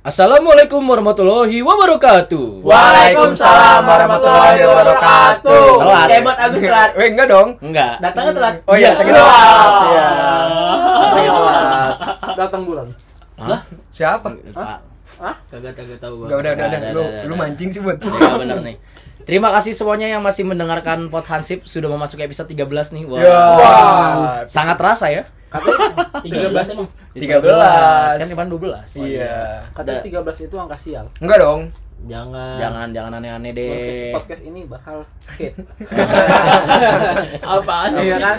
Assalamualaikum warahmatullahi wabarakatuh. Waalaikumsalam warahmatullahi wabarakatuh. Telat. Hebat abis telat. Eh enggak dong. Enggak. Datangnya telat. Oh iya, datangnya telat. Iya. Datangnya telat. Datang bulan. Hah? Siapa? Hah? Hah? Kagak kagak tahu gua. Udah udah udah. Lu lu mancing sih buat. Ya benar nih. Terima kasih semuanya yang masih mendengarkan Pot Hansip sudah memasuki episode 13 nih. Wah. Ya. Sangat terasa ya. Tiga belas emang. 13. Kan Ivan 12. Iya. Katanya tiga belas itu angka sial. Enggak dong. Jangan. Jangan jangan aneh-aneh Podcast, deh. podcast ini bakal hit. Apaan Iya kan?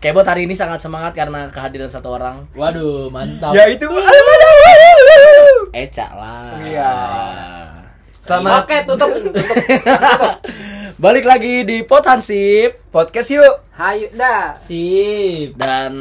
Kebot hari ini sangat semangat karena kehadiran satu orang. Waduh, mantap. Ya itu. Eca lah. Iya. Selamat Oke, tutup. tutup. Balik lagi di Pot Hansip. podcast yuk. Hayu dah. Sip. Dan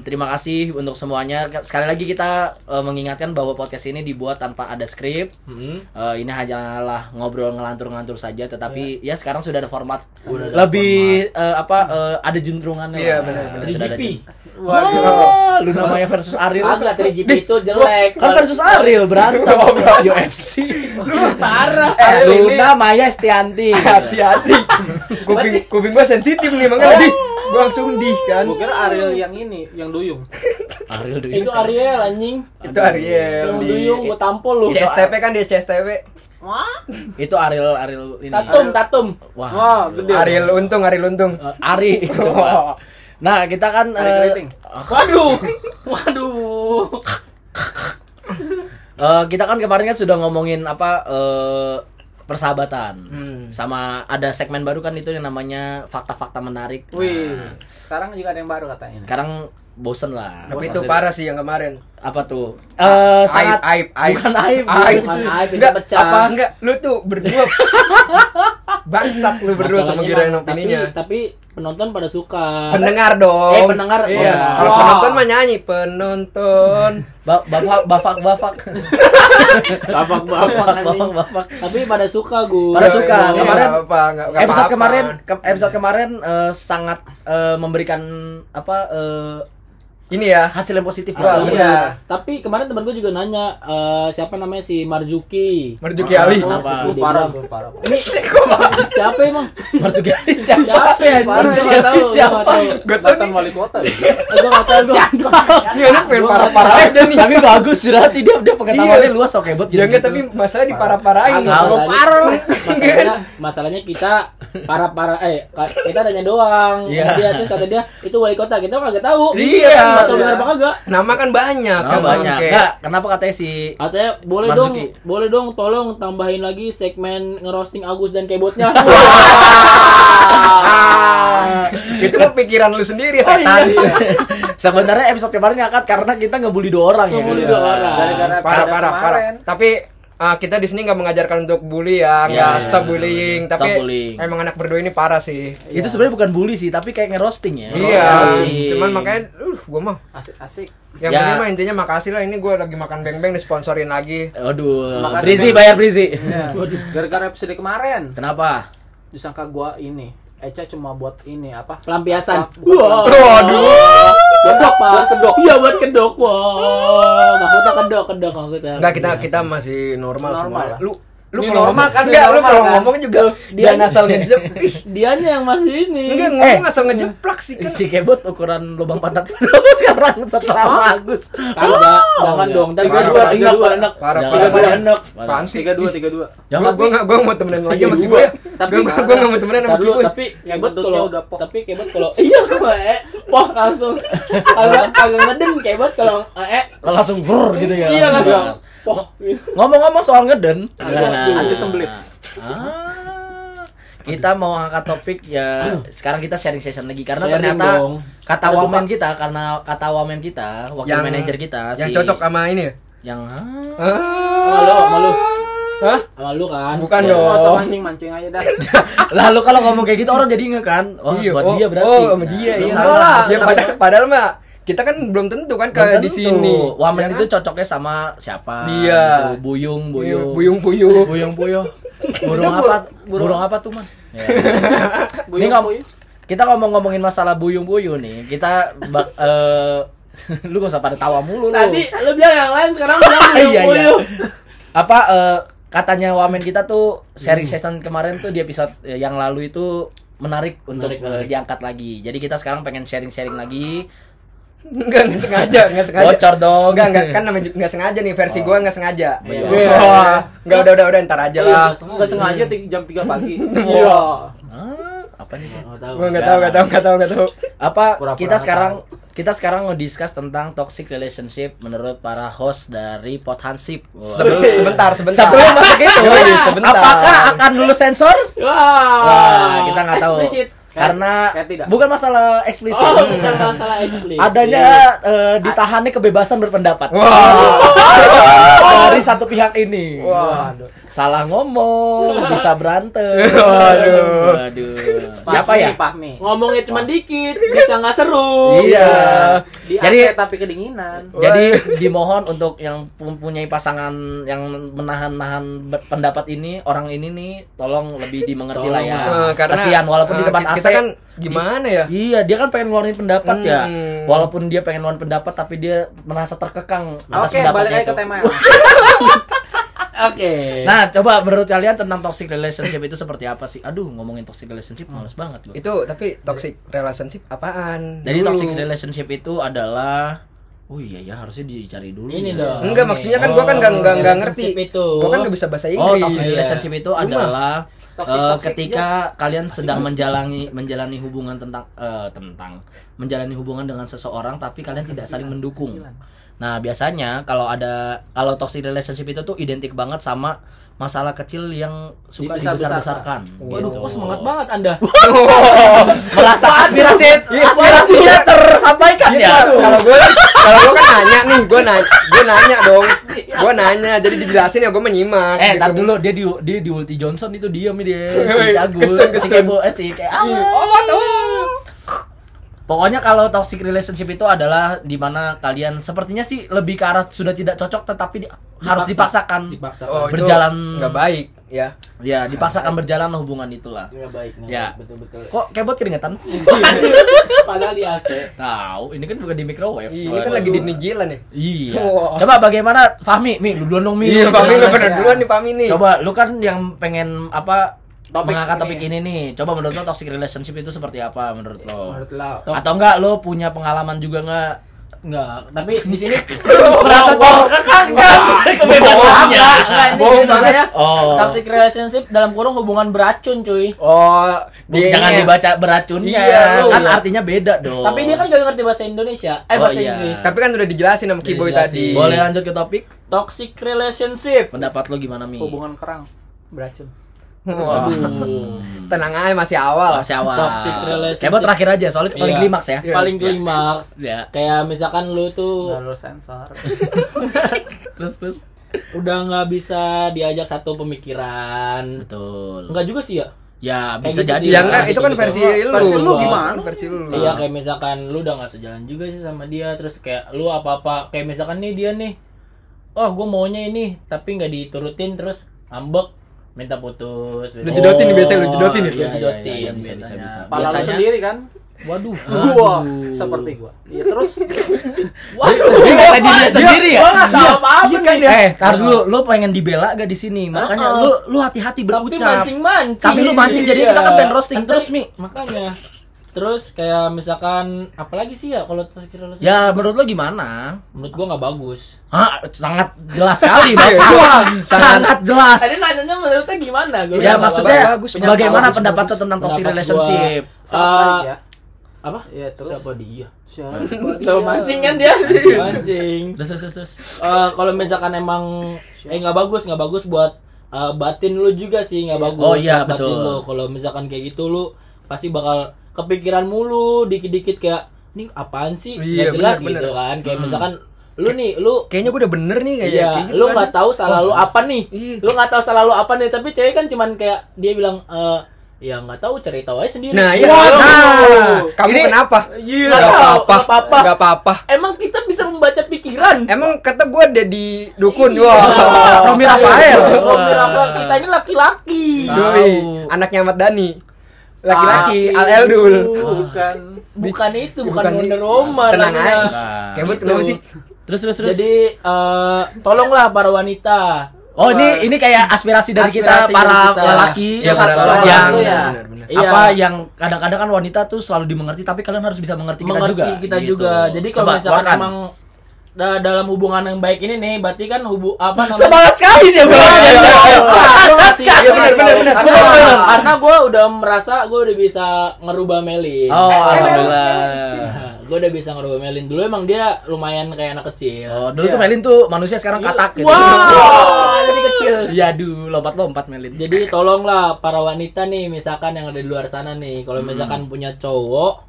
terima kasih untuk semuanya. Sekali lagi kita eh, mengingatkan bahwa podcast ini dibuat tanpa ada skrip. Hmm. Eh, ini hanyalah ngobrol ngelantur-ngelantur saja, tetapi ya sekarang sudah ada format Sudah ada lebih eh, apa eh, ada juntrungannya. Iya, lah. benar, benar. Sudah ada 3GP. jun- Waduh. Wah, Luna Maya versus Ariel. Agak 3GP itu jelek. Kan versus Ariel berantem UFC. parah. Eh, Luna Maya Estianti. Hati-hati. kuping kuping gua sensitif nih makanya di gua langsung di kan. Gua kira Ariel yang ini, yang duyung. Ariel dulu. Itu Ariel anjing. Itu Ariel Yang duyung gua tampol lu. CSTP kan dia CSTP. Wah. Itu Ariel Ariel ini. Tatum, tatum. Wah. Wah, gede. Ariel untung, Ariel untung. Eh, Ari itu Pak. Nah, kita kan keriting. Waduh. Waduh. eh, kita kan kemarin kan sudah ngomongin apa eh, persahabatan. Hmm. Sama ada segmen baru kan itu yang namanya fakta-fakta menarik. Wih. Nah, Sekarang juga ada yang baru katanya. sekarang bosen lah. Tapi itu Maksudnya- parah sih yang kemarin. Apa tuh? Eh sangat aib, aib, bukan aib, aib. bukan aib, itu Enggak, pecah. apa? Enggak, lu tuh berdua bangsat lu berdua tuh mengirain mah- opininya. Tapi, tapi penonton pada suka. Pendengar dong. Eh, pendengar. Iya. Oh. Kalau Wah. penonton mah nyanyi penonton. Ba- bafak bafak bafak. Bapak bafak bafak bafak. Tapi pada suka gue. Pada suka. Iya, Kemarin- nggak apa, nggak- nggak episode apa-apa. kemarin ke- episode kemarin eh, sangat eh, memberikan apa eh, Ini ya. hasil yang positif bener. Iya. Tapi kemarin teman gue juga nanya eh, siapa namanya si Marzuki. Marzuki Ali. Kenapa? Parah, parah. Ini siapa emang? Marzuki Ali siapa? Siapa ya? Marzuki tahu, Ali gua siapa? tahu. Gue Mantan nih. wali kota ya? Gue nggak tahu siapa. Ini anak pengen Gua parah-parah aja nih. Tapi bagus berarti dia dia pengetahuannya Iya. luas oke buat Ya enggak, tapi masalah diparah-parahin. Kagak, Kalau masalahnya- parah. masalahnya masalahnya kita para para eh kita nanya doang Iya. dia tuh kata dia itu wali kota kita nggak tahu Iya, iya. benar apa kagak Nama kan banyak Oh, kan banyak. Kayak- Enggak, kenapa katanya si katanya boleh Marzuki. dong boleh dong tolong tambahin lagi segmen ngerosting Agus dan kebotnya Ah, itu kan pikiran lu sendiri Oh, iya. setan. Sebenarnya episode kemarin ngangkat karena kita ngebully dua orang ya. Ngebully dua orang. Gara-gara parah parah parah. kemarin. Tapi ah, kita di sini nggak mengajarkan untuk bully ya, Iya, nggak iya, stop iya, bullying. iya. Tapi Stop bullying. emang anak berdua ini parah sih. Itu sebenarnya bukan bully sih, tapi kayak ngerosting ya. Iya, Ngerosting. cuman makanya, uh, gua mah. Asik-asik. Yang Ya. penting mah intinya makasih lah. Ini gua lagi makan beng-beng disponsorin lagi. Waduh, Makasih, Brizi bayar Brizi. Ya. Gara-gara episode kemarin Kenapa? disangka gua ini Eca cuma buat ini apa? pelampiasan Bukan Waduh. kedok pak Buat kedok. iya buat kedok wah maksudnya kedok kedok maksudnya Enggak kita kita masih normal, Normal semua. lah. Lu lu Ini kalau normal ngomong kan, enggak ini lu normal kalau kan? ngomong juga Dia- dia asal ngejep. Ih, dianya yang masih ini Enggak Eh. ngomong asal ngejeplak sih kan. Si Kebot ukuran lubang pantat sekarang setelah bagus. kagak jangan dong Parah, gue dua tiga dua Jangan. tiga dua anak Apaan sih? Tiga dua, tiga dua. Jangan Gua gua enggak gua mau temenan lagi sama Iya, Kiboy. tapi Gua gua enggak mau temenan sama Kiboy. tapi bentuknya kalau udah poh. tapi kebet kalau iya gue eh poh langsung agak agak ngeden kebet kalau eh langsung brr gitu ya. iya langsung poh Ngomong-ngomong soal ngeden. Nah. Anti sembelit. Ah. Kita mau angkat topik ya sekarang kita sharing session lagi karena Sharing ternyata dong. kata Ada wamen kita karena kata wamen kita wakil Yang- manajer kita Yang si- cocok sama ini ya? yang ah, malu malu Hah? sama lu kan Bukan Ya, dong. masa mancing-mancing aja dah. lalu kalau ngomong kayak gitu orang jadi inget kan oh Iya, buat oh, dia berarti Oh, sama dia. Lu Iya. salah. Ya, padahal, padahal mah kita kan belum tentu kan ke di sini. Wamen Ya itu kan? cocoknya sama siapa Iya. gitu. buyung buyung buyung puyuh. buyung buyung burung apa burung apa tuh man Ya. Ini Buyung, buyung. kita ngomong-ngomongin masalah buyung-buyung nih kita bak, eh, lu gak usah pada tawa mulu lu tadi lu bilang yang lain sekarang bilang Iya, iya. buyung apa eh, katanya wamen kita tuh sharing session kemarin tuh di episode eh, yang lalu itu menarik untuk Menarik, menarik. diangkat lagi. Jadi kita sekarang pengen sharing-sharing lagi. Enggak, enggak sengaja, enggak sengaja. Bocor dong. Enggak, enggak kan namanya enggak sengaja nih versi gua enggak sengaja. Iya. Wah, enggak udah udah udah ntar aja Oh, iya, lah. sengaja. Nggak sengaja ti- jam 3 pagi. Iya. Ah, apa nih? Oh, tahu. Gua enggak tahu, enggak tahu, enggak tahu, enggak tahu. Apa Pura-pura kita nggak sekarang kita sekarang ngediscuss tentang toxic relationship menurut para host dari Podhansip. Wah. Sebelum sebentar, sebentar. Sebelum masuk itu, sebentar. apakah akan lulus sensor? Wah, Wah, kita nggak tahu. Eksplisit. Karena tidak. bukan masalah eksplisit. Oh, bukan masalah eksplisit. Adanya eh, ditahannya kebebasan berpendapat. Wah. Dari satu pihak ini. Wah. Salah ngomong, bisa berantem. Waduh. Waduh. Siapa ya? Pahmi. ngomongnya cuma dikit, bisa nggak seru. Iya. Di Jadi- AC tapi kedinginan. Jadi dimohon untuk yang mempunyai pasangan yang menahan-nahan pendapat ini, orang ini nih tolong lebih dimengerti lah ya. Eh, karena Kasihan walaupun di eh, depan ki- AC. Kita kan gimana ya? Iya, dia kan pengen ngeluarin pendapat ya. Hmm. Walaupun dia pengen ngeluarin pendapat tapi dia merasa terkekang atas Oke, balik pendapatnya lagi itu. ke tema. Oke. Nah, coba menurut kalian tentang toxic relationship itu seperti apa sih? Aduh, ngomongin toxic relationship males banget loh. Itu tapi toxic relationship apaan? Jadi Dulu. toxic relationship itu adalah Oh iya ya, harusnya dicari dulu. Ini ya. dong. Enggak, maksudnya kan gua kan enggak enggak enggak ngerti. itu. Gua kan enggak bisa bahasa Oh, Inggris. toxic Iya. relationship itu mah. Toxic, toxic, ketika kalian sedang menjalani menjalani hubungan tentang eh, tentang menjalani hubungan dengan seseorang tapi kalian tidak saling mendukung. Nah, biasanya kalau ada kalau toxic relationship itu tuh identik banget sama masalah kecil yang suka Dibesar-besarkan. dibesar-besarkan. Waduh, Gitu. kok semangat banget Anda? Merasa aspirasi aspirasinya tersampaikan Gitu, ya. kalau gue kalau gue kan nanya nih, gue nanya, gue nanya dong, gue nanya, jadi dijelasin ya gue menyimak. Eh, gitu. tar dulu dia di dia di Ulti Johnson itu diam dia. Si kestun, si. Kebo, eh, si kayak apa? Oh, tahu. Pokoknya kalau toxic relationship itu adalah di mana kalian sepertinya sih lebih ke arah sudah tidak cocok tetapi di- harus dipaksakan. Dipaksa. Oh, Berjalan- nggak baik ya. Ya, dipaksakan berjalan hubungan itulah. Nggak baik, nggak Ya. baik, betul-betul. Kok kebot keringetan? Padahal di AC. Tahu, ini kan bukan di microwave. Ini kan lagi di New Zealand ya. Iya. Wah. Coba bagaimana Fahmi? Mi, lu duluan dong Mi. Iya, Lu Pami duluan. udah pernah duluan nih Pami nih. Coba lu kan yang pengen apa Topik mengangkat ini. topik ini nih. Coba menurut lo toxic relationship itu seperti apa menurut lo? Menurut lo. Atau enggak lo punya pengalaman juga enggak? Enggak, tapi di sini Merasa terkekang kan kebebasannya. Enggak, ini ceritanya Oh. toxic relationship dalam kurung hubungan beracun, cuy. Oh, dia Jangan ini- dibaca beracunnya. Iya, kan iya. artinya beda dong. Tapi dia kan gak ngerti bahasa Indonesia, eh Oh, bahasa iya. Inggris. Tapi kan udah dijelasin sama Kiboy tadi. boleh lanjut ke topik? Toxic relationship. Pendapat lo gimana Mi? Hubungan kerang beracun. Wah, Aduh. tenang aja masih awal. Masih awal. Toxic relationship. Kayak terakhir aja, soalnya paling Iya. klimaks ya. Iya. Paling klimaks. Ya. Kayak misalkan lu tuh Lalu sensor. Terus terus. udah nggak bisa diajak satu pemikiran. Betul. Enggak juga sih ya. Ya Kayak bisa gitu jadi. sih. Ya gitu, itu kan gitu. versi lu. Versi lu gimana? Kan Versi lu. Iya kayak misalkan lu udah nggak sejalan juga sih sama dia terus kayak lu apa-apa kayak misalkan nih dia nih oh gue maunya ini tapi nggak diturutin terus ngambek minta putus Lu jedotin nih biasanya, lu jedotin Iya, iya, jedotin iya, iya, bisa, bisa, biasanya. bisa. Pala lu sendiri kan? waduh Wah, seperti gua. Iya, terus waduh Dia kata dirinya sendiri ya? Gua tahu apa-apa Iya kan nih. ya. Eh, tar dulu, lu pengen dibela gak di sini? Makanya Uh-uh. lu lu hati-hati tapi berucap. mancing-mancing Tapi lu mancing jadi Iya. kita kan pengen roasting Kan terus, Mi. makanya terus kayak misalkan apalagi sih ya kalau toxic relationship Ya, menurut lu gimana? menurut gua nggak bagus Hah, sangat jelas sekali, Iya, Bapak. iya. sangat jelas. tadi nanyanya menurutnya gimana gua Ya, maksudnya bagus, bagaimana bagus, pendapat bagus. lu tentang toxic relationship? sangat Eh, ya. apa Iya, terus siapa dia Siapa Tuh mancing kan dia mancing Terus terus terus. Eh, kalau misalkan emang eh nggak bagus nggak bagus buat eh, batin lu juga sih nggak bagus Oh, iya, batin betul. lu kalau misalkan kayak gitu lu pasti bakal kepikiran mulu dikit-dikit kayak ini apaan sih Iya, nggak jelas bener, gitu bener. kan kayak Hmm. misalkan lu nih lu Kayaknya gue udah bener nih kayak Iya, kayak gitu lu kan. nggak tahu salah lu apa nih. Iya. Lu nggak tahu salah lu apa nih, tapi cewek kan cuman kayak dia bilang eh ya nggak tahu cari tahu aja sendiri. Nah, iya. Waduh. Nah, kamu Ini- kenapa? Iya, Gak nggak tahu, apa-apa. nggak apa-apa. Gak apa-apa. Emang kita bisa membaca pikiran. Emang kata gue ada di dukun. Iya. Wah. Romi Rafael. Romi Rafael, kita ini laki-laki. Anaknya Ahmad Dhani. Laki-laki, Al Eldul. bukan Bukan itu, bukan, Bukan Wonder. Woman. Tenang aja. Nah, Kebut Gitu. kenapa sih? Terus terus terus. Jadi eh, tolonglah para wanita Oh ini ini kayak aspirasi dari kita Aspirasi para dari kita. lelaki Iya, para yang lelaki. yang Iya. Benar-benar. Iya. apa yang kadang-kadang kan wanita tuh selalu dimengerti tapi kalian harus bisa mengerti, mengerti kita juga. kita gitu. juga. Jadi kalau misalkan emang da- dalam hubungan yang baik ini nih, berarti kan hubu apa namanya? semangat sekali dia. Iya, iya, iya. Iya, benar. Karena, gue udah merasa gue udah bisa ngerubah Melin. Oh, alhamdulillah. gue udah bisa ngerubah Melin. Dulu emang dia lumayan kayak anak kecil. Oh, dulu tuh Melin tuh manusia sekarang katak gitu. Wow, jadi kecil. Ya aduh, lompat-lompat Melin. Jadi tolonglah para wanita nih, misalkan yang ada di luar sana nih, kalau misalkan punya cowok,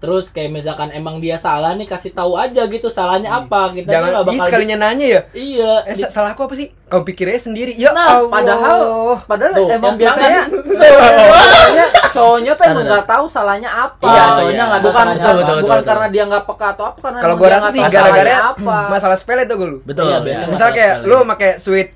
terus kayak misalkan emang dia salah nih kasih tahu aja gitu salahnya apa kita tuh Jangan nggak ih bakal sekalinya nanya ya. iya Eh sa- salah aku apa sih? Kamu pikirnya sendiri. Ya Nah, Allah. Padahal padahal Tuh, emang yang biasanya biasanya- biasanya cowoknya tuh emang nggak tahu salahnya apa. Iya, iya. nggak tahu bukan salahnya betul, apa. betul, bukan betul. karena dia nggak peka atau apa karena Kalau gua dia rasa nggak sih gara-gara masalah sepele tuh gue lu. Betul. Iya, ya. biasanya. Misal kayak lu pakai sweet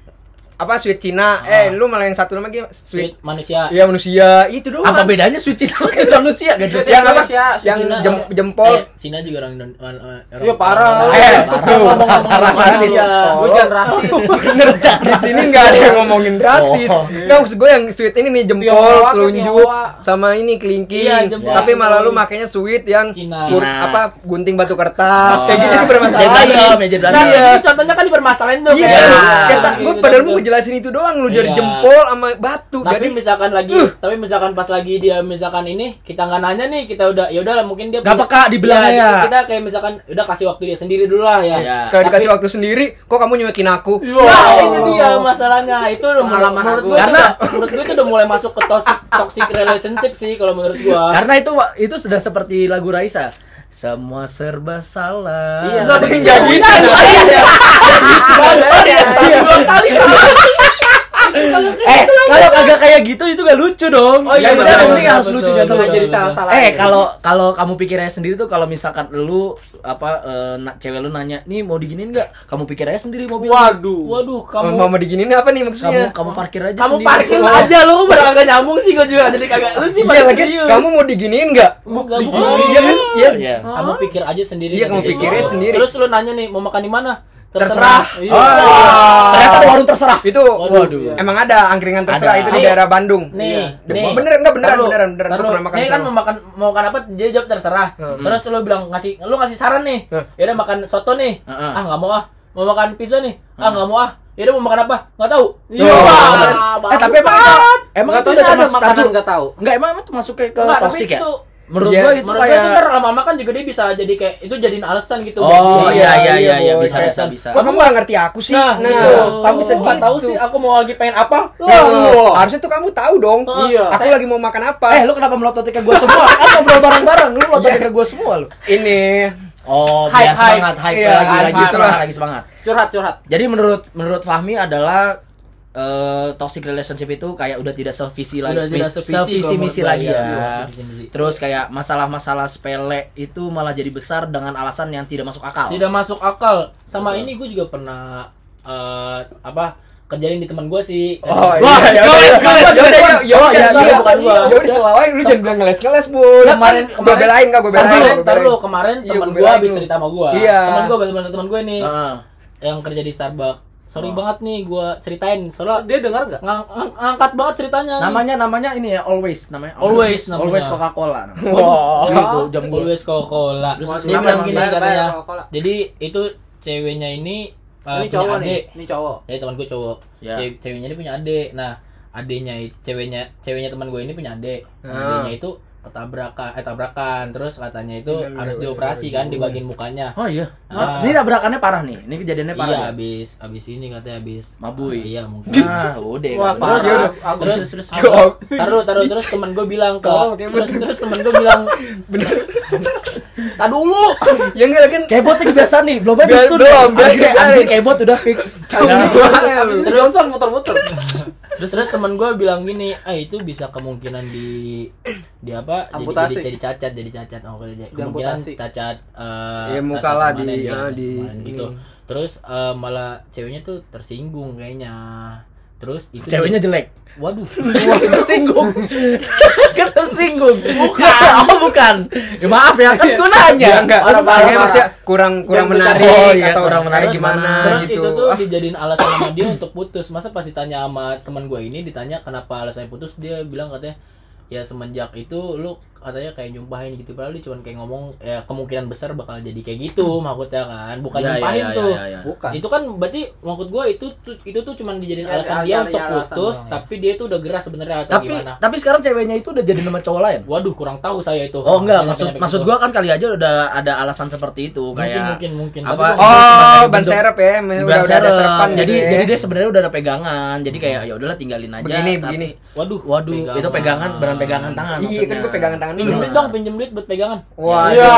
apa sweet Cina, eh lu malah yang satu lagi sweet sweet manusia Iya manusia itu doang. Apa bedanya suci sama suci manusia? Gak jelas. Sweet yang apa? Yang Cina- jem- jempol. eh, Cina juga orang orang- Iya, parah. orang- Eh, parah. parah rasis. Lu jangan rasis. Bener, di sini nggak ada yang ngomongin rasis. Oh. Nggak maksud gue yang sweet ini nih jempol, telunjuk, sama ini kelingking. Iya. Tapi malah lu makainya sweet yang Cina. Cina. apa gunting batu kertas Oh. kayak gitu bermasalah. ya, Nah. Iya. contohnya kan dipermasalahin tuh Iya, Gitu, gue gitu, padahal gitu. Ngejelasin itu doang lu jadi Iya. jempol sama batu. tapi Jadi misalkan lagi tapi misalkan pas lagi dia misalkan ini kita nggak nanya nih kita udah ya udahlah mungkin dia Nggak punya- peka dibilangnya Iya, ya. kita, kita kayak misalkan udah kasih waktu dia sendiri dulu lah ya Iya. sekali Tapi- dikasih waktu sendiri, kok kamu nyuekin aku? Nah, itu dia masalahnya. Itu udah Pengalaman menurut aku. gue Karena- menurut gue itu udah mulai masuk ke toxic toxic relationship sih kalau menurut gua. Karena itu itu sudah seperti lagu Raisa. Semua serba salah. Iya. Nggak ada yang nggak gitu. Satu dua kali salah. Eh, kalau kagak kayak gitu itu gak lucu dong. Oh iya, betul, penting harus lucu Jangan jadi betul. salah-salah. Eh kalau kalau kamu pikirnya sendiri tuh kalau misalkan lu apa eh, na- cewek lu nanya nih mau diginin nggak kamu pikir aja sendiri mobil Waduh. Waduh, Kamu kamu mau mau diginin apa nih kamu maksudnya? kamu parkir aja kamu sendiri parkir aja lu kagak nyambung sih gua juga jadi kagak lu sih Iya lagi serius. kamu mau diginiin nggak? Bukan. Iya kan? Iya. Iya. kamu pikir aja sendiri Iya, kamu gitu. pikirnya sendiri. terus lu nanya nih mau makan di mana Terserah. Iya. Oh, ternyata di warung terserah Itu Waduh. emang ada angkringan terserah Ada. itu di Nih. daerah Bandung. Nih, Iya. nih. Bener enggak beneran Taruh, beneran beneran. Taruh. pernah makan Nih kan mau makan mau makan apa? Dia jawab terserah. Hmm. Terus lu bilang ngasih lu ngasih saran nih. Hmm. Ya udah makan soto nih. Heeh. Ah nggak mau ah. Mau makan pizza nih. Ah nggak mau ah. Ya udah mau makan apa? Nggak tahu. Bener. bangsat. Eh tapi emang itu emang Nggak itu tahu udah termasuk makanan tajuk nggak tahu. Enggak emang itu masuk ke, ke toxic ya? itu Menurut Iya. gua itu Menurut gue itu kayak ntar lama-lama kan juga dia bisa jadi kayak itu jadiin alasan gitu. Oh dia. iya iya iya iya boy. bisa Kayak- bisa bisa. Kok kamu gak ngerti aku sih? Nah, Nah, gitu. kamu bisa nggak gitu. tahu sih aku mau lagi pengen apa. Nah, Wah. harusnya tuh kamu tahu dong. Iya. Aku lagi mau makan apa? Eh, lu kenapa melototi ke gua semua? Kan ngobrol bareng-bareng, lu melototi ke gua semua lu. Ini Oh, Hype, biar hype. semangat, hype Iya, lagi, hype, lagi hype. semangat, lagi semangat. Curhat curhat. Jadi menurut menurut Fahmi adalah eh, toxic relationship itu kayak udah tidak sevisi lagi, Udah tidak sevisi sevisi misi lagi gua, ya. iya, sevisi-misi. Terus kayak masalah-masalah sepele itu malah jadi besar dengan alasan yang tidak masuk akal. Tidak masuk akal. Sama Betul. ini gue juga pernah eh, apa kejadian di teman gue sih. Oh Wah, iya, ya ngeles, udah, ngeles, ya udah, ngeles. ya udah, ya Oh, udah, iya, ya iya, bukan iya, gua. iya. Ya udah selawain lu jangan bilang ngeles-ngeles, Bun. Kemarin- Gua kemarin- belain enggak, gua belain. Ntar belain. lu kemarin Iya, teman gua gue habis cerita sama gue. Iya. Teman gue bener-bener teman gue nih Heeh. yang kerja di Starbucks. Sorry Oh. banget nih gue ceritain. Soalnya Dia dengar nggak? ngang- ngang- ngangkat banget ceritanya. nih. Namanya namanya ini ya always namanya. Always namanya. Always Coca-Cola. Wah. Gitu jam gua. Always Coca-Cola. Terus Dia bilang gini katanya. Jadi itu ceweknya ini uh, Ini punya cowok adik. nih. Ini cowok. Jadi teman gue cowok. Ya. Ce- ceweknya ini punya adik. Nah, adiknya ceweknya ceweknya teman gue ini punya adik. Nah, Ah. Adiknya itu ketabrakan, eh tabrakan. Terus katanya itu Bener, harus bener, dioperasi bener, kan di bagian mukanya. Oh iya. Ah. Ini tabrakannya parah nih. Ini kejadiannya parah. Iya, ya? habis habis ini katanya habis Mabui. Iya, mungkin. Nah, udah. Wah, parah. Ya terus terus Jok. terus taruh taruh terus temen gue bilang ke terus terus temen gue bilang Bener. tak dulu Ya enggak kan Kebot lagi biasa nih, belum habis Belum, tuh. belum, Abis abis kebot udah fix. Nah, Abis Johnson muter-muter. Terus terus temen gue bilang gini ah itu bisa kemungkinan di di apa Amputasi. jadi jadi cacat jadi cacat oh jadi kemungkinan Diamputasi. cacat eh, Ya, muka lah di- ya, di permanen gitu terus eh, malah ceweknya tuh tersinggung kayaknya terus itu ceweknya jelek. Waduh. Tersinggung. Kan tersinggung. Bukan. Oh bukan. Ya, maaf ya kan gue nanya. Ya enggak, Masa Masa salah- maksudnya kurang kurang Yang menarik Oh, iya, atau kurang menarik. gimana terus gitu. itu tuh Ah, dijadiin alasan sama dia untuk putus. Masa pas ditanya sama teman gue ini ditanya kenapa alasannya putus dia bilang katanya ya semenjak itu lu katanya kayak nyumpahin gitu padahal dia cuma kayak ngomong ya kemungkinan besar bakal jadi kayak gitu maksudnya kan bukan Ya, ya, nyumpahin ya, tuh ya, ya, ya. Bukan. itu kan berarti maksud gue itu tuh itu tuh cuma dijadiin Ya, alasan cari- dia cari untuk putus ya. tapi dia tuh udah gerah sebenarnya atau tapi gimana tapi sekarang ceweknya itu udah jadi nama cowok lain waduh kurang tahu saya itu Oh enggak, maksud maksud itu. gua kan kali aja udah ada alasan seperti itu mungkin kayak mungkin mungkin apa Tapi Oh, ban serep ya, ban udah, udah ada serep. jadi gitu ya. jadi dia sebenarnya udah ada pegangan jadi kayak ya udahlah tinggalin aja Begini, tapi- begini. waduh waduh itu pegangan beran pegangan tangan Iya kan gue pegangan tangan pinjem dulu. duit dong pinjem duit buat pegangan Wah, Iya.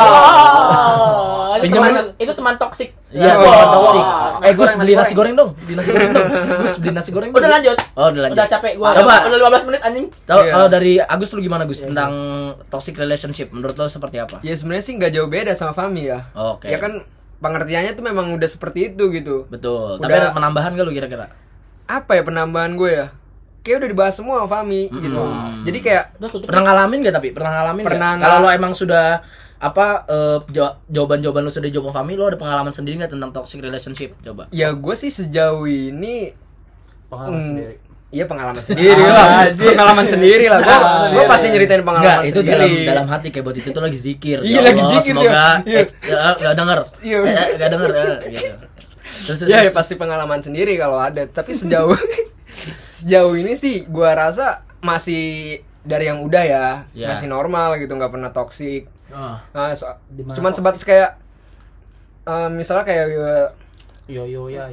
Oh, itu Pinjam teman duit. itu teman toksik. Iya, Wah. teman toksik. Wah. Eh, Gus Nasi beli nasi goreng dong. Beli nasi goreng dong. Gus beli nasi goreng. Udah lanjut. Oh, udah lanjut. Udah capek gua. Coba. Udah 15 menit anjing. Iya. kalau dari Agus lu gimana Gus tentang toxic relationship? Menurut lo seperti apa? Ya sebenarnya sih nggak jauh beda sama Fami ya. Oke. Ya kan pengertiannya tuh memang udah seperti itu gitu. Betul. Udah- Tapi ada penambahan gak lu kira-kira? Apa ya penambahan gue ya? Kayak udah dibahas semua sama Fami gitu. Jadi kayak. Pernah ngalamin gak tapi? Pernah ngalamin nggak? Pernah Kalau ngal- lo emang sudah apa eh, jaw- jawaban-jawaban lu sudah dijawab sama Fami, lo ada pengalaman sendiri nggak tentang toxic relationship? Coba. ya gue sih sejauh ini Pengalaman Hmm. sendiri. Iya pengalaman sendiri lah. Pengalaman sendiri lah. Gue gue pasti nyeritain pengalaman Enggak, itu sendiri. dalam dalam hati kayak buat itu tuh lagi zikir. Iya, Ya lagi zikir, Semoga iya. Iya. eh, ya, nggak denger. Iya. Eh, nggak denger ya, gitu. Terus, terus, Ya, ya pasti pengalaman sendiri kalau ada. Tapi sejauh sejauh ini sih gue rasa masih dari yang udah ya, Ya. masih normal gitu, nggak pernah toksik. Ah. Nah, so- Di mana cuman sebatas kayak eh, misalnya kayak eh, Yo yo ya.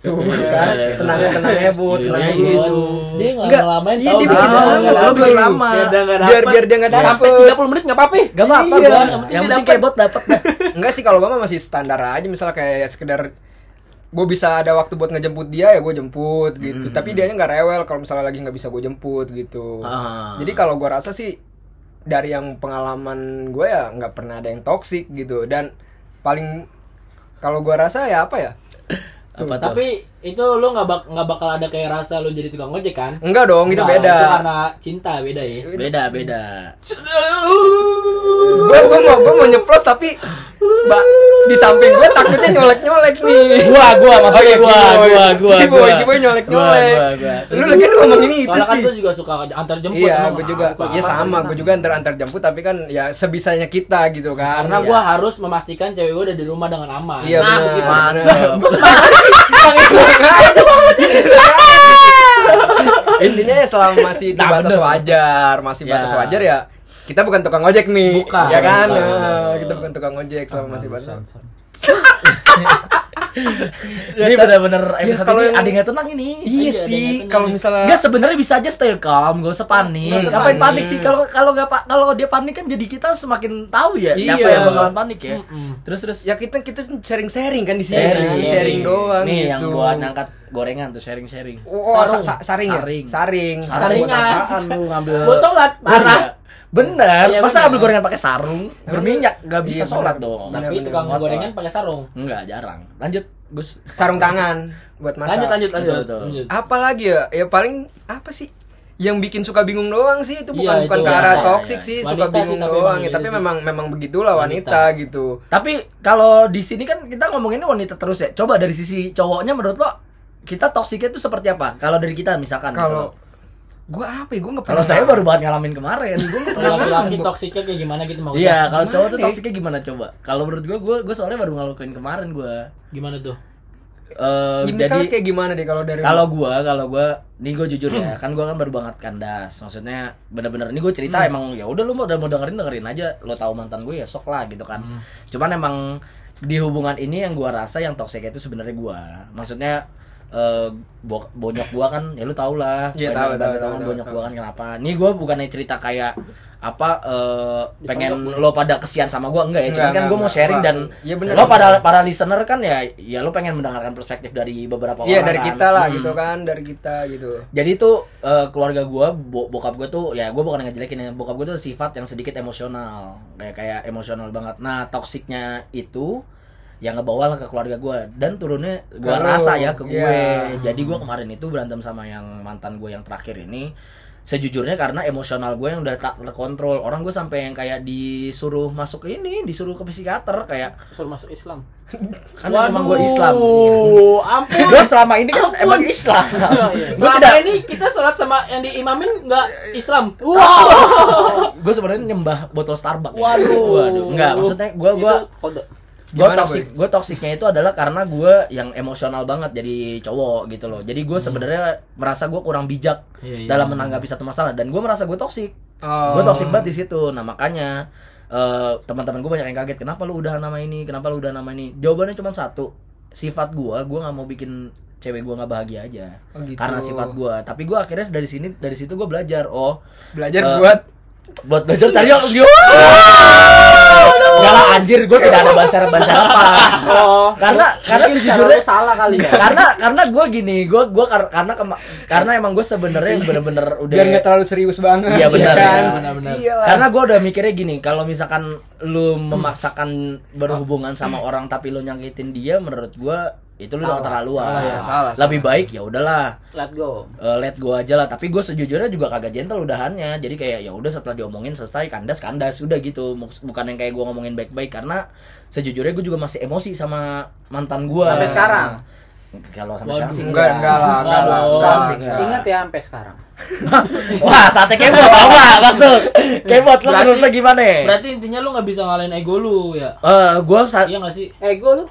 tuh, Iya, kan, iya, iya. tenangnya tenangnya bu, Iya, iya, gitu. Dia nggak Enggak, ngelamain iya, tau dia nggak? bikin Ah, lama, nggak bikin lama. Biar dia nggak Biar dapet. biar dia nggak Sampai dapet. 30 menit nggak apa-apa. Gak apa-apa Iya. gua. Yang penting kayak bot dapet dah. Enggak sih kalau gue mah masih standar aja misalnya kayak sekedar gue bisa ada waktu buat ngejemput dia ya gue jemput gitu tapi dia nggak rewel kalau misalnya lagi nggak bisa gue jemput gitu Ah. jadi kalau gue rasa sih dari yang pengalaman gue ya nggak pernah ada yang toksik gitu dan paling kalau gue rasa ya apa ya Apa tuh? Tapi itu lu nggak bak nggak bakal ada kayak rasa lu jadi tukang ojek kan? enggak dong itu beda Itu karena cinta beda ya. beda beda. gue gue mau gue mau nyeplos tapi mbak di samping gue takutnya nyolek nyolek nih Gua gua maksudnya iya, gua gua gua. Kiboy, gua. Kiboy nyolek Gua, nyolek gua, gua. lu lagi ngomong ini itu kan sih gue juga suka antar jemput. Iya, gue juga. Iya apa, sama, apa. gue juga antar antar jemput tapi kan ya sebisanya kita gitu kan. Karena Iya. gue harus memastikan cewek gue udah di rumah dengan aman. Iya nah, benar. benar. Intinya ya selama masih di Nah, batas wajar, masih batas wajar ya. Kita bukan tukang ojek nih, Bukan, ya kan? bukan, Nah, kita bukan tukang ojek selama masih batas. Ini benar-benar ya episode kalau ini yang- ada yang tenang ini. Iya ada sih, kalau misalnya Enggak sebenarnya bisa aja stay calm, gak usah panik. Nggak usah Ngapain panik. panik sih? Kalau kalau nggak kalau dia panik kan jadi kita semakin tahu ya siapa Iya. yang bakalan panik ya. Mm-mm. Terus terus ya kita kita sharing-sharing kan di sini, sharing, sharing, doang Nih gitu. yang buat ngangkat gorengan tuh sharing-sharing. Oh, Sarung. sa- sa- saring, ya? Saring. Saring. Saring. Saringan. apaan lu ngambil? Buat sholat. Parah. Iya. Bener, Iya, masa ambil gorengan pakai sarung berminyak gak bisa Iya, sholat bener. dong. Bener, Tapi bener. tukang gorengan pakai sarung. Enggak, jarang. Lanjut, Gus. Sarung tangan buat masak. Lanjut lanjut lanjut. Betul, betul. lanjut. Apalagi ya? Ya paling apa sih? Yang bikin suka bingung doang sih itu bukan Iya, bukan itu ke arah wanita, toksik iya. sih, Wanita suka sih, bingung tapi doang ya. gitu Tapi sih. memang memang begitulah wanita, gitu. Tapi kalau di sini kan kita ngomonginnya wanita terus ya. Coba dari sisi cowoknya menurut lo kita toksiknya itu seperti apa? Kalau dari kita misalkan gitu Kalau loh. Gua apa ya? Gua nggak Kalau saya baru banget ngalamin kemarin. Gue Kalau pernah laki-laki ngalamin. toksiknya kayak gimana gitu mau Iya, kalau cowok tuh toksiknya gimana coba? Kalau menurut gue, gue gue soalnya baru ngelakuin kemarin gue. Gimana tuh? Eh Ya, misalnya jadi kayak gimana deh kalau dari kalau gua kalau gua nih gue jujur ya kan gua kan baru banget kandas maksudnya bener-bener ini gue cerita Hmm. emang ya udah lu mau udah mau dengerin dengerin aja lo tahu mantan gue ya sok lah gitu kan Hmm. cuman emang di hubungan ini yang gua rasa yang toxic itu sebenarnya gua maksudnya eh bo- bonyok gua kan ya lu tau lah Iya, Banyak- tahu, tahu, tahu tahu, bonyok tahu. gua kan kenapa nih gua bukannya cerita kayak apa eh, pengen lo pada kesian sama gua enggak ya cuman Enggak, kan gua mau sharing dan iya bener. lo para para listener kan ya ya lo pengen mendengarkan perspektif dari beberapa Iya orang dari kan. kita lah Hmm. gitu kan, dari kita gitu. Jadi tuh eh, keluarga gua, bo- bokap gua tuh ya gua bukan ngejelekin ya, bokap gua tuh sifat yang sedikit emosional, kayak kayak emosional banget. Nah, toksiknya itu yang ngebawa lah ke keluarga gue dan turunnya gue lu, rasa ya ke gue iya. jadi gue kemarin itu berantem sama yang mantan gue yang terakhir ini sejujurnya karena emosional gue yang udah tak terkontrol orang gue sampai yang kayak disuruh masuk ke ini disuruh ke psikiater kayak Suruh masuk Islam. kan emang gue Islam Waduh, ampun. gue selama ini kan Ampun. emang Islam Iya. gue Selama tidak ini kita sholat sama yang diimamin nggak Islam. gue sebenarnya nyembah botol Starbucks ya. Waduh. Waduh. enggak maksudnya gue gue. Gue toxic gue toksiknya itu adalah karena gue yang emosional banget jadi cowok gitu loh. Jadi gue sebenarnya merasa gue kurang bijak Iya, iya. dalam menanggapi satu masalah dan gue merasa gue toksik Oh. gue toksik banget di situ. Nah makanya eh, teman-teman gue banyak yang kaget kenapa lu udah nama ini? Kenapa lu udah nama ini? Jawabannya cuma satu sifat gue gue nggak mau bikin cewek gue nggak bahagia aja Oh, gitu. karena sifat gue tapi gue akhirnya dari sini dari situ gue belajar oh belajar Eh, buat buat belajar tadi aku dia Enggak lah anjir gue tidak ada banser-banser apa Oh, karena karena sejujurnya salah kali ya. karena karena gue gini gue gue kar- karena kema- karena emang gue sebenarnya bener-bener udah biar nggak terlalu serius banget Iya, benar, kan iya, benar-benar. Iyalah. karena gue udah mikirnya gini kalau misalkan lu memaksakan berhubungan sama orang tapi lu nyakitin dia menurut gue itu lu udah Salah. keterlaluan Salah ya, salah, lebih salah. baik ya udahlah Let go. eh, let go aja lah tapi gue sejujurnya juga kagak gentle udahannya jadi kayak ya udah setelah diomongin selesai kandas kandas udah gitu bukan yang kayak gue ngomongin baik-baik karena sejujurnya gue juga masih emosi sama mantan gue Sampai sekarang? kalau sampai sekarang sih enggak enggak lah enggak lah. Ingat ya sampai sekarang. wah sate kebot apa masuk kebot lo menurut lo gimana Berarti intinya lu nggak bisa ngalahin ego lu ya? eh gue sa- Iya nggak sih? Ego lu.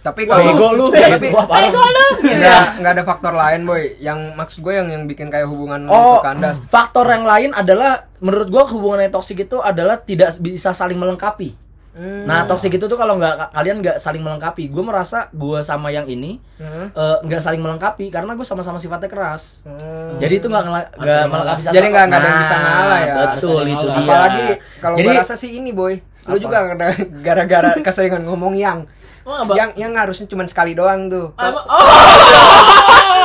Tapi kalau ego lu Ya, tapi parah. nggak nggak ada faktor lain boy yang maksud gue yang yang bikin kayak hubungan lu Oh, itu kandas faktor yang lain adalah menurut gua hubungan yang toksik itu adalah tidak bisa saling melengkapi. Hmm. Nah, toksik itu tuh kalau nggak kalian nggak saling melengkapi. Gue merasa gua sama yang ini Hmm. eh, nggak saling melengkapi karena gue sama-sama sifatnya keras. Hmm. Jadi itu nggak nggak melengkapi. Jadi nggak- nggak ada yang bisa ngalah ya. Betul itu dia. apalagi kalau Jadi gue rasa sih ini boy lu juga gara- gara-gara keseringan ngomong yang Oh, yang yang harusnya cuma sekali doang tuh oh,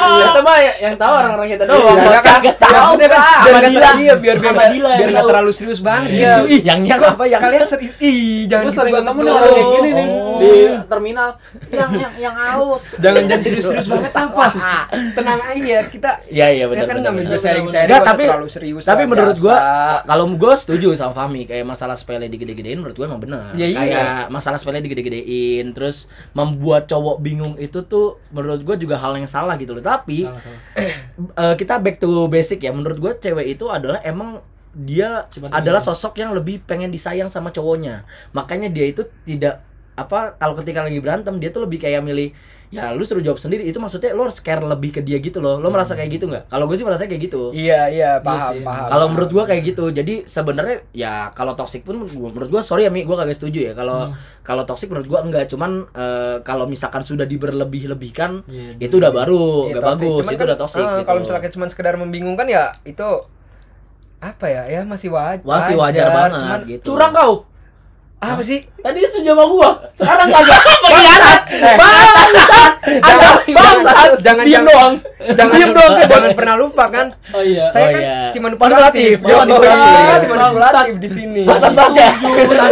Iya, itu mah yang tahu orang-orang kita doang. Iya, kan, Kagak tahu, kan biar Sama nggak Dila. ter- iya, biar biar biar nggak tahu. terlalu serius banget Iya. gitu ih yang yang apa yang kalian serius ih jangan gitu sering ketemu nih orang kayak gini nih Oh. di terminal. Yang yang yang haus. jangan jangan serius-serius banget apa tenang aja kita Iya iya ya benar kan benar. namanya sharing-sharing Enggak, nggak tapi terlalu serius tapi menurut gua kalau gua setuju sama Fahmi kayak masalah sepele digede-gedein menurut gua emang benar. Ya, iya. Kayak masalah sepele digede-gedein terus membuat cowok bingung itu tuh menurut gua juga hal yang salah gitu loh. Tapi eh, kita back to basic ya. Menurut gua cewek itu adalah emang dia adalah sosok yang lebih pengen disayang sama cowoknya. Makanya dia itu tidak apa kalau ketika lagi berantem dia tuh lebih kayak milih ya lu suruh jawab sendiri. Itu maksudnya lo harus care lebih ke dia gitu loh. Lo merasa kayak gitu nggak? Kalau gue sih merasa kayak gitu. Iya iya paham sih. paham. Kalau menurut gua kayak gitu. Jadi sebenarnya ya kalau toxic pun gua, menurut gua sorry ya mi gua kagak setuju ya. Kalau kalau toxic menurut gua enggak. Cuman eh, kalau misalkan sudah diberlebih-lebihkan Iya, itu udah baru Iya, nggak toxic. bagus. Cuman itu kan, udah toxic eh, gitu. kalau misalnya cuma sekedar membingungkan ya itu apa ya? Ya masih wajar. Masih wajar banget cuman gitu. Curang kau. Apa sih Tadi sejam gua. Sekarang kagak. pengkhianat Bangsat. Ada bangsat. jangan Diem jangan doang. jangan Diem doang. jangan pernah lupa kan Oh iya. saya kan iya. si manipulatif Manipulatif. iya, iya. si manipulatif di sini Masa saja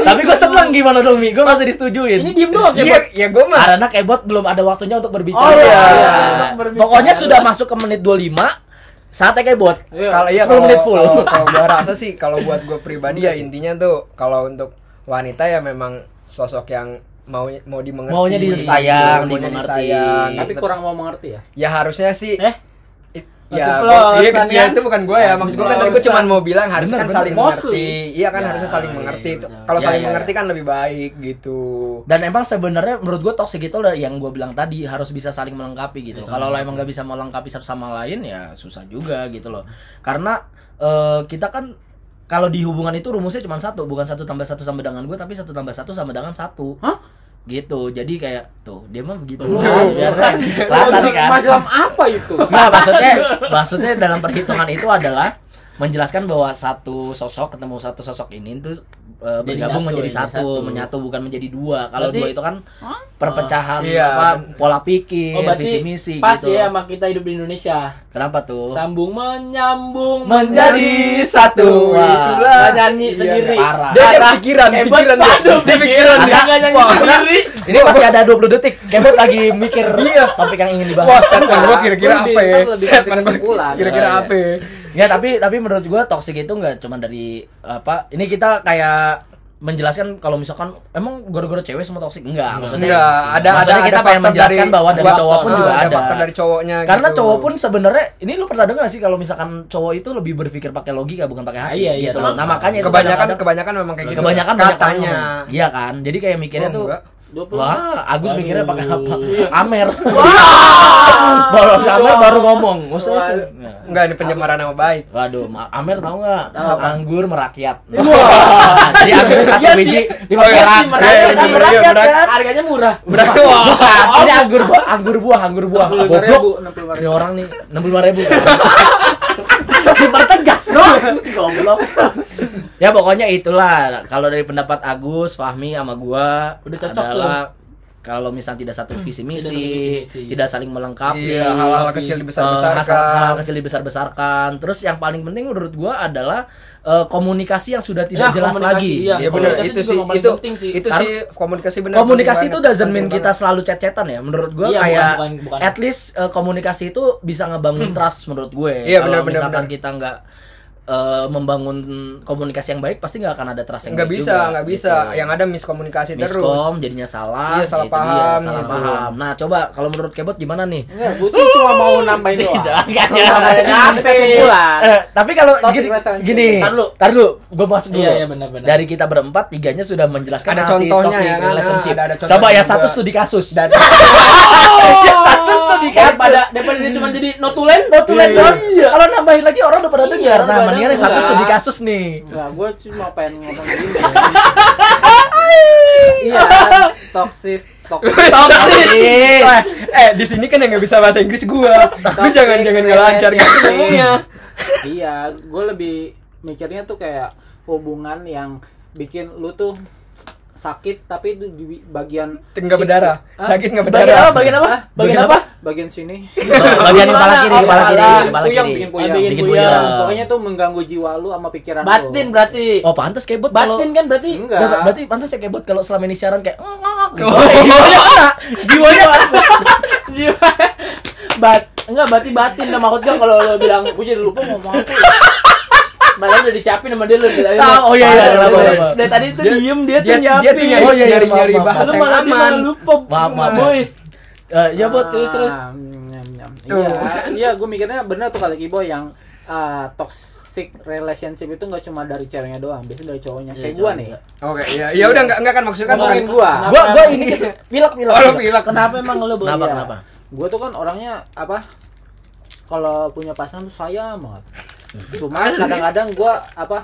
tapi gua seneng gimana dong mi gua masih disetujuin Ini diem doang ya, iya Bot? ya gue mah karena kebot belum ada waktunya untuk berbicara Oh, iya. Ya. Untuk berbicara. pokoknya sudah masuk ke menit 25 saatnya kebot Iya. kalau iya 10 kalau menit full. kalau kalau gua rasa sih kalau buat gue pribadi ya intinya tuh kalau untuk wanita ya memang sosok yang mau mau dimengerti Maunya disayang, maunya dimengerti. disayang Tapi gitu. kurang mau mengerti ya. ya harusnya sih Eh? it- ya, iya, ya. ya, itu bukan gue ya maksud gue kan tadi gue cuma mau bilang harus Bener, kan bener. saling Mostly. mengerti iya kan Ya, harusnya saling iya, mengerti iya, itu betul. kalau Ya, saling ya, mengerti ya. kan lebih baik gitu Dan emang sebenarnya menurut gue toxic itu yang gue bilang tadi harus bisa saling melengkapi gitu. Kalau lo emang gak bisa melengkapi satu sama lain ya susah juga gitu loh. Karena eh, kita kan kalau di hubungan itu rumusnya cuma satu, bukan satu tambah satu sama dengan gue, tapi satu tambah satu sama dengan satu. Hah? Gitu. Jadi kayak tuh dia mah begitu. Tuh. Biar kelihatan Logik kan. macam apa itu? Nah, maksudnya maksudnya dalam perhitungan itu adalah menjelaskan bahwa satu sosok ketemu satu sosok ini tuh eh, Jadi bergabung menjadi ya, satu, satu. menyatu bukan menjadi dua. Kalau Berarti- dua itu kan perpecahan Iya, apa ben- pola pikir, Oh visi misi pas gitu. ya sama kita hidup di Indonesia. Kenapa tuh? Sambung menyambung Menjadi satu. Wah. Itulah nyanyi Iya, sendiri. parah. Dia dia Parah. pikiran, pikiran dia. waduh, Dia pikiran dia. Nyanyi Wah. sendiri. Ini masih ada 20 detik. Kebot lagi mikir Iya. topik yang ingin dibahas. Wah, statement kira-kira apa ya? Statement kesimpulan. kira-kira Iya, apa? ya? Ya tapi tapi menurut gua toxic itu nggak cuma dari apa? Ini kita kayak menjelaskan kalau misalkan emang gara-gara cewek semua toxic enggak maksudnya Enggak, ada maksudnya ada kita ada pengen menjelaskan dari- bahwa dari cowok pun ah, juga ada, faktor dari cowoknya karena gitu. cowok pun sebenarnya ini lu pernah dengar sih kalau misalkan cowok itu lebih berpikir pakai logika bukan pakai hati iya, iya, gitu nah tahu. makanya itu kebanyakan kebanyakan memang kayak gitu. kebanyakan katanya. iya kan jadi kayak mikirnya Oh, tuh enggak. 20. Wah, Agus mikirnya pakai apa? Amer. baru habis Amer baru ngomong. Maksudnya sih. Enggak ini pencemaran nama baik. Waduh, Amer tahu nggak? Apa? Anggur merakyat. Jadi anggurnya satu Iya biji lima Oh, iya perak. merakyat, iya, anggur iya, kan? Harganya murah. Berarti bukan. Ini anggur buah, anggur buah, anggur buah. 65.000, Goblok. 65.000. Ini orang nih 65 ribu. Dipertegas dong. Goblok. Ya pokoknya itulah kalau dari pendapat Agus, Fahmi sama gua Udah cocok adalah kalau misalnya tidak satu visi misi, Tidak satu visi misi. tidak saling melengkapi, Iya, hal-hal kecil eh, dibesar-besarkan. hal-hal kecil dibesar-besarkan. Terus yang paling penting menurut gua adalah eh, komunikasi yang sudah tidak Ya, jelas lagi. iya. Iya benar itu sih itu sih. itu sih komunikasi benar. komunikasi itu doesn't mean kita selalu chat-chatan ya. Menurut gue Iya, kayak bukan- bukan- bukan. at least eh, komunikasi itu bisa ngebangun trust menurut gue. Iya, Kalau benar, benar, misalkan kita nggak eh, membangun komunikasi yang baik pasti nggak akan ada trust yang nggak baik bisa nggak bisa gitu. yang ada miskomunikasi terus miskom jadinya salah Iya, salah itu paham, dia, salah gitu. paham nah coba kalau menurut kebot gimana nih Enggak, gue sih cuma mau nambahin doang. Tidak, kesimpulan. Eh, tapi kalau gini, gini Tar dulu. tar dulu, gue masuk dulu. Iya, iya, benar-benar. Dari kita berempat, tiganya sudah menjelaskan Ada contohnya ya kan? relationship. Ada- ada Coba contohnya ya satu studi kasus. dan yang satu studi kasus. Daripada dia cuma jadi notulen, Notulen Iya, dong. Kalau nambahin lagi orang udah pada Iya, dengar. Nah, mendingan yang satu studi kasus nih. Enggak, gue cuma pengen ngomong gini. Iya, toksis, toksis. Toxic. eh di sini kan yang nggak bisa bahasa Inggris gua lu jangan jangan nggak lancar gitu ngomongnya iya, gue lebih mikirnya tuh kayak hubungan yang bikin lu tuh sakit tapi itu di bagian si- berdarah sakit nggak bagian berdarah apa? Bagian apa? Bagian Bagian apa? Bagian sini Bagian kepala kiri, Oh, kepala kiri, kepala. kiri. bikin puyeng. bikin Bikin puyeng. puyeng. pokoknya tuh mengganggu jiwa lu sama pikiran lu Batin berarti. Oh, pantas kebot Batin kan berarti. enggak Ber- Berarti pantas ya kebot kalau selama ini siaran kayak. Jiwanya kena. jiwanya jiwa bat enggak berarti batin dah maksudnya kalau lo bilang gue jadi lupa ngomong apa ya?" Malah udah dicapin sama dia lu bilangin, Tahu, oh iya, iya, "Parah, kenapa, dari- kenapa?" Dari tadi tuh diem dia tuh nyari- Oh, iya, iya, nyari- nyari bahasa yang aman. lupa. Maaf, maaf, Boy. Eh, ya bot terus terus. Ah, nyam. Iya, iya gue mikirnya bener tuh kata Kibo yang ah, toxic relationship itu nggak cuma dari ceweknya doang, biasanya dari cowoknya. Kayak gue nih. oke ya ya udah nggak nggak kan maksudnya kan Ngomongin gua. Gua gua Kenapa? ini pilek pilek. oh pilek Kenapa emang lu Boy? Kenapa Iya. kenapa? Gue tuh kan orangnya apa? Kalau punya pasangan tuh sayang banget. Cuma kadang-kadang gue apa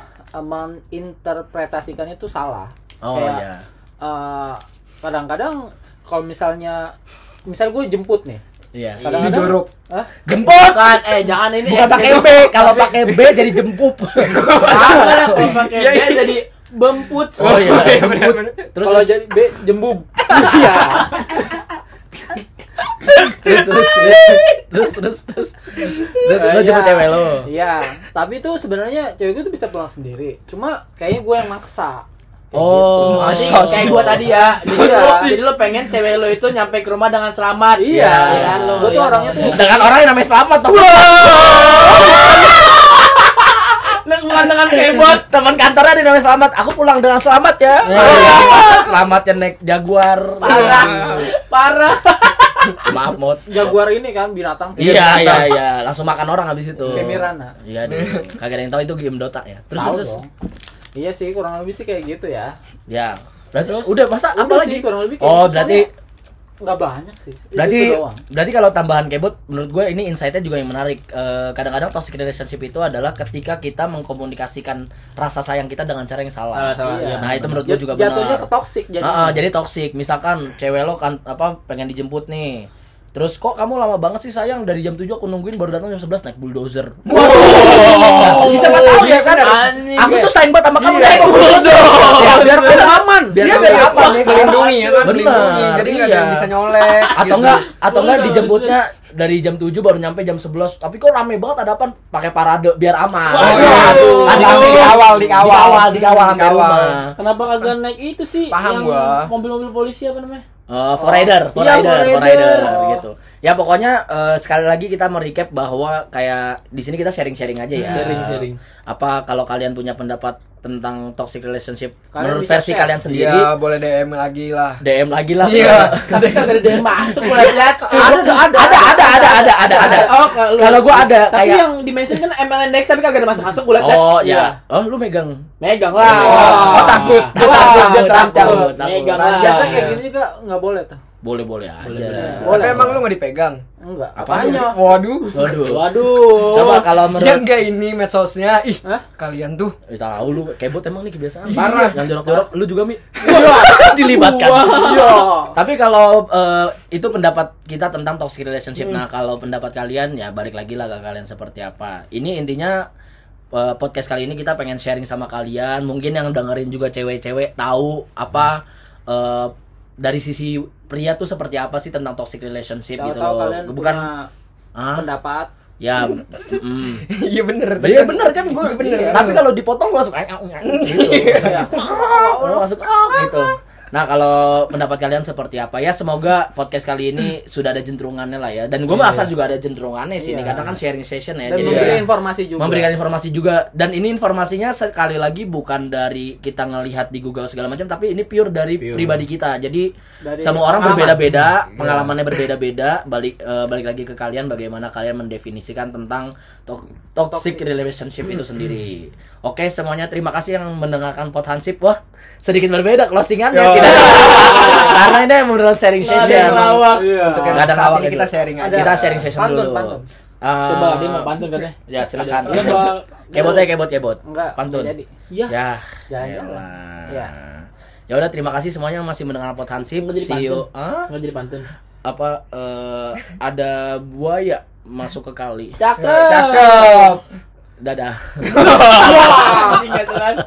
menginterpretasikannya tuh salah. Oh Kayak, iya. eh, kadang-kadang kalau misalnya misal gue jemput nih Iya. kadang-kadang didorok Hah? Jemput. Bukan, eh jangan ini Bukan ya, pakai B, kalau pakai B jadi jempup. Jangan, kalau pakai Iya, B iya. jadi bemput. Oh iya, iya, jemput. benar. Terus kalau terus jadi B jembub iya terus terus terus terus terus terus Eh, lo jemput iya. cewek lo. iya tapi tuh sebenarnya cewek gue tuh bisa pulang sendiri cuma kayaknya gue yang maksa Oh, gitu. Jadi Masa kayak sih? gua tadi ya. Jadi, sih? jadi lo pengen cewek lo itu nyampe ke rumah dengan selamat. Iya. Ya kan lo. Gua tuh ya. orangnya tuh- Dengan orang yang namanya selamat toh. Dengan- dengan kebot. Teman kantornya ada namanya selamat. Aku pulang dengan selamat ya. Oh, selamat ya naik jaguar. Parah. Parah. Maaf mot. jaguar ini kan binatang Iya iya iya, langsung makan orang habis itu. Kayak Mirana. Iya deh. Kagak ada yang tahu itu game Dota ya. Terus terus. Iya sih kurang lebih sih kayak gitu ya Ya. Berarti Terus? udah masa Udah apa lagi? kurang lebih kayak Oh, gitu. berarti nggak banyak sih berarti berarti kalau tambahan kebot menurut gue ini insight-nya juga yang menarik Eh, kadang-kadang toxic relationship itu adalah ketika kita mengkomunikasikan rasa sayang kita dengan cara yang salah, Salah, salah, iya. nah itu menurut gue juga jatuhnya benar ke toxic jadi Ah, ah, jadi toxic misalkan cewek lo kan apa pengen dijemput nih Terus kok kamu lama banget sih sayang dari jam 7 aku nungguin baru datang jam 11 naik bulldozer. Wow. Bisa nggak tahu ya kan? Anjing. Aku tuh sayang banget sama kamu Iya. naik bulldozer. Ya, biar biar aman. Biar Biar kamu biar aman ya. melindungi ya. Kan Bener, dilindungi, jadi nggak ada yang bisa nyolek. atau gitu. enggak atau enggak dijemputnya dari jam 7 baru nyampe jam 11 tapi kok rame banget ada apa pakai parade biar aman Oh, iya. Aduh. Di awal, di awal, di awal, dikawal dikawal sampai Dikawal. rumah Kenapa kagak naik itu sih Paham yang gua. mobil-mobil polisi apa namanya? Uh, for rider, for Iya, rider, for for rider. rider, Oh. gitu. Ya pokoknya eh, sekali lagi kita merecap bahwa kayak di sini kita sharing-sharing aja ya. Sharing-sharing. Apa kalau kalian punya pendapat tentang toxic relationship Kalian menurut versi share. kalian sendiri, Iya, boleh DM lagi lah. DM lagi lah. Iya. Tapi kagak ada yang masuk gua lihat. ada, ada, ada, ada, ada, ada, ada, ada. Oh, kalau gua ada Tapi kayak yang di mention kan MLN Next tapi kagak ada masuk-masuk gua lihat. Oh Iya. ya, oh lu megang. Megang lah. Oh, takut. Takut, dia terancam. takut. Takut. Megang lah. Biasa kayak gini juga nggak boleh tuh. Boleh-boleh aja. Boleh, Tapi emang lu nggak dipegang? Enggak. Apanya? Waduh. Waduh. Waduh. Coba kalau Ya menurut enggak ini medsosnya. Ih, Hah? kalian tuh Eh, tahu lu kebot emang nih kebiasaan Iya. parah yang jorok-jorok lu juga mi dilibatkan Iya. tapi kalau eh, itu pendapat kita tentang toxic relationship nah kalau pendapat kalian ya balik lagi lah ke kalian seperti apa ini intinya eh, podcast kali ini kita pengen sharing sama kalian mungkin yang dengerin juga cewek-cewek tahu apa eh, dari sisi pria tuh seperti apa sih tentang toxic relationship Siapa gitu loh kalian bukan punya ah pendapat. ya mm. Iya bener. Iya bener kan gue bener. Iya. Tapi kalau dipotong gue langsung gitu. Saya langsung "Ah," gitu. Nah kalau pendapat kalian seperti apa? Ya semoga podcast kali ini sudah ada jentrungannya lah ya. Dan gue merasa juga ada jentrungannya sih ini Iya. karena kan sharing session ya. Dan jadi memberi ya, informasi juga. memberikan informasi juga. Dan ini informasinya sekali lagi bukan dari kita ngelihat di Google segala macam tapi ini pure dari pribadi kita. Jadi Dari semua orang berbeda-beda Iya. pengalamannya berbeda-beda. Balik eh, balik lagi ke kalian bagaimana kalian mendefinisikan tentang to- toxic relationship itu sendiri. Oke semuanya terima kasih yang mendengarkan pot hansip wah sedikit berbeda closingannya Tidak karena ini beneran sharing session yang lawak. Iya. Untuk yang ada saat ini kita sharing aja. kita sharing session dulu pantun. Eh, Coba dia mau pantun katanya. ya silakan kebot ya kebot kebot Enggak. pantun Jadi. Iya. ya. Ya. ya udah terima kasih semuanya yang masih mendengar pot hansip see you? Nggak jadi pantun. apa eh, ada buaya masuk ke kali Cakep. Cakep. dadah Wah, jelas.